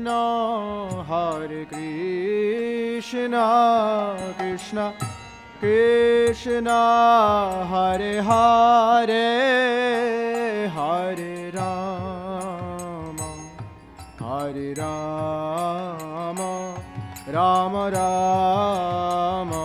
Krishna, Hare Krishna, Krishna Krishna, Hare Hare, Hare Rama, Hare Rama, Rama Rama,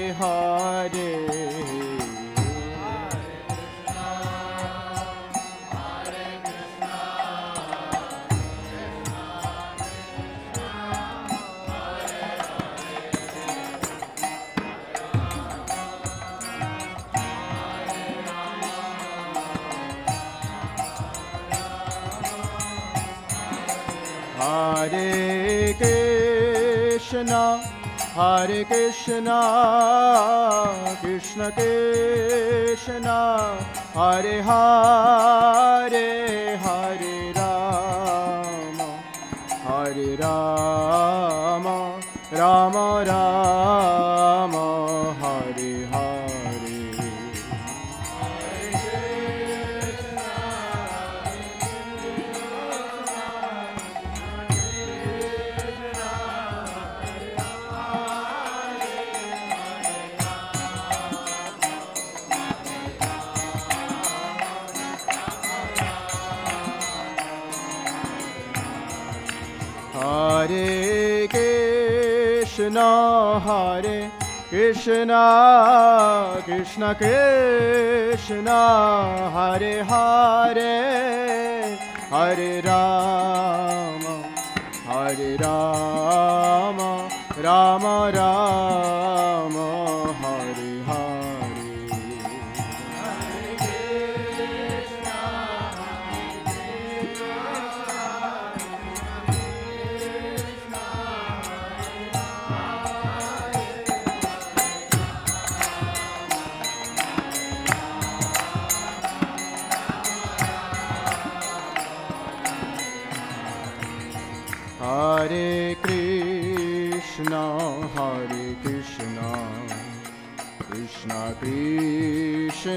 Krishna, Hare Krishna, Krishna Krishna, Hare Hare, Hare Rama, Hare Rama, Rama Krishna, Krishna Krishna, Hare Hare, Hare Rama, Hare Rama, Rama Rama,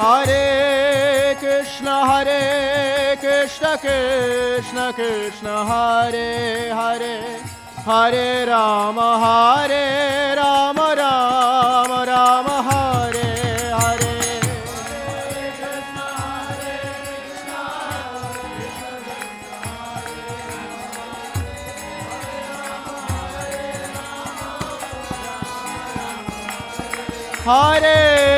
Hare Krishna Hare Krishna Krishna Krishna Hare Hare Hare Rama Hare Rama Rama Rama Hare Hare Hare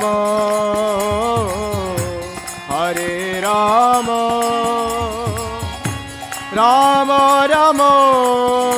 Rama Hare Rama Rama Rama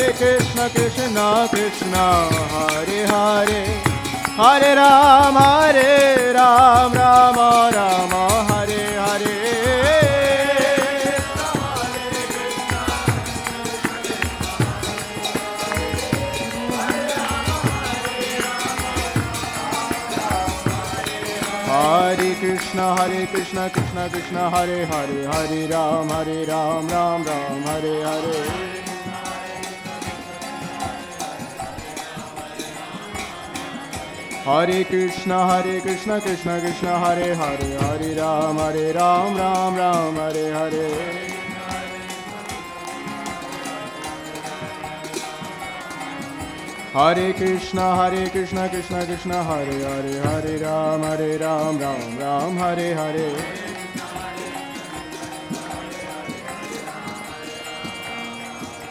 Krishna Krishna Krishna Hare Hare Hare Ram हरे Ram Ram Ram Hare Hare Hare Krishna, Hare Krishna, Krishna Krishna, Hare Hare, Hare Ram, Hare Ram, Ram Ram, Hare Hare. Hare Krishna Hare Krishna Krishna Krishna Hare Hare Hare Ram Hare Ram Ram Ram Hare Hare. Hare Krishna Hare Krishna Krishna Krishna Hare Hare Hare Ram Hare Ram Ram Ram Hare Hare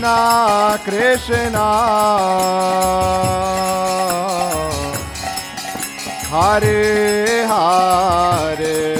Krishna Hare Hare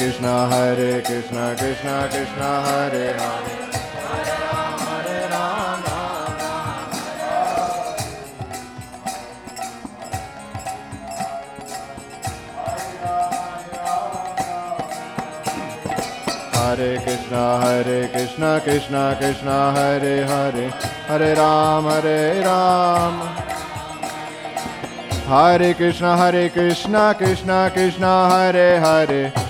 Krishna, Hare Krishna, Krishna Krishna, Hare Hare. Hare Krishna, Hare Krishna, Krishna Krishna, Hare Hare, Hare Ram, Hare Ram. Hare Krishna, Hare Krishna, Krishna Krishna, Hare Hare,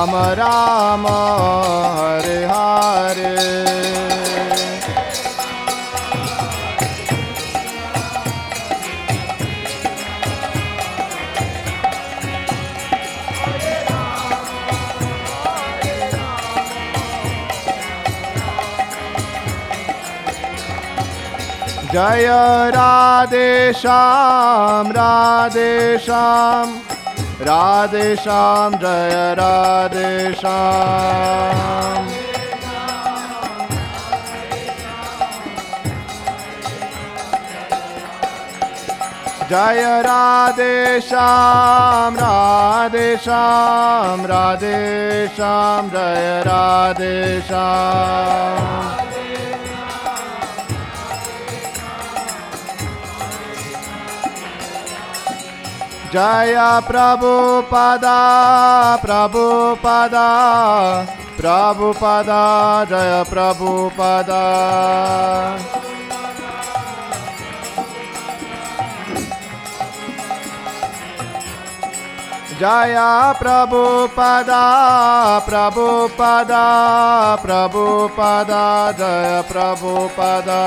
Ram Ram Hare Hare. जय राधे श्याम राधे श्याम। राधेशां जय राधेशाम् जय राधेशां राधेशां राधेशां जय राधेशाम् जय प्रभुपदा प्रभुपदा प्रभुपदा जय प्रभुपदा। जय प्रभुपदा प्रभुपदा प्रभुपदा जय प्रभुपदा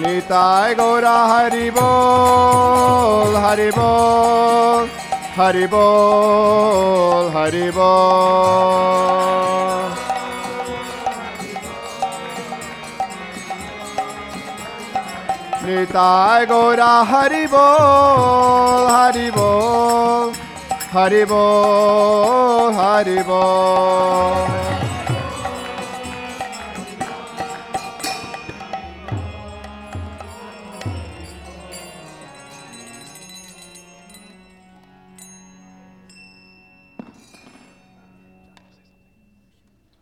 নিতাই গৌরা হরি বল হরি বল হরি বল হরি বল নিতাই গৌরা হরি বল হরি বল হরি বল হরি বল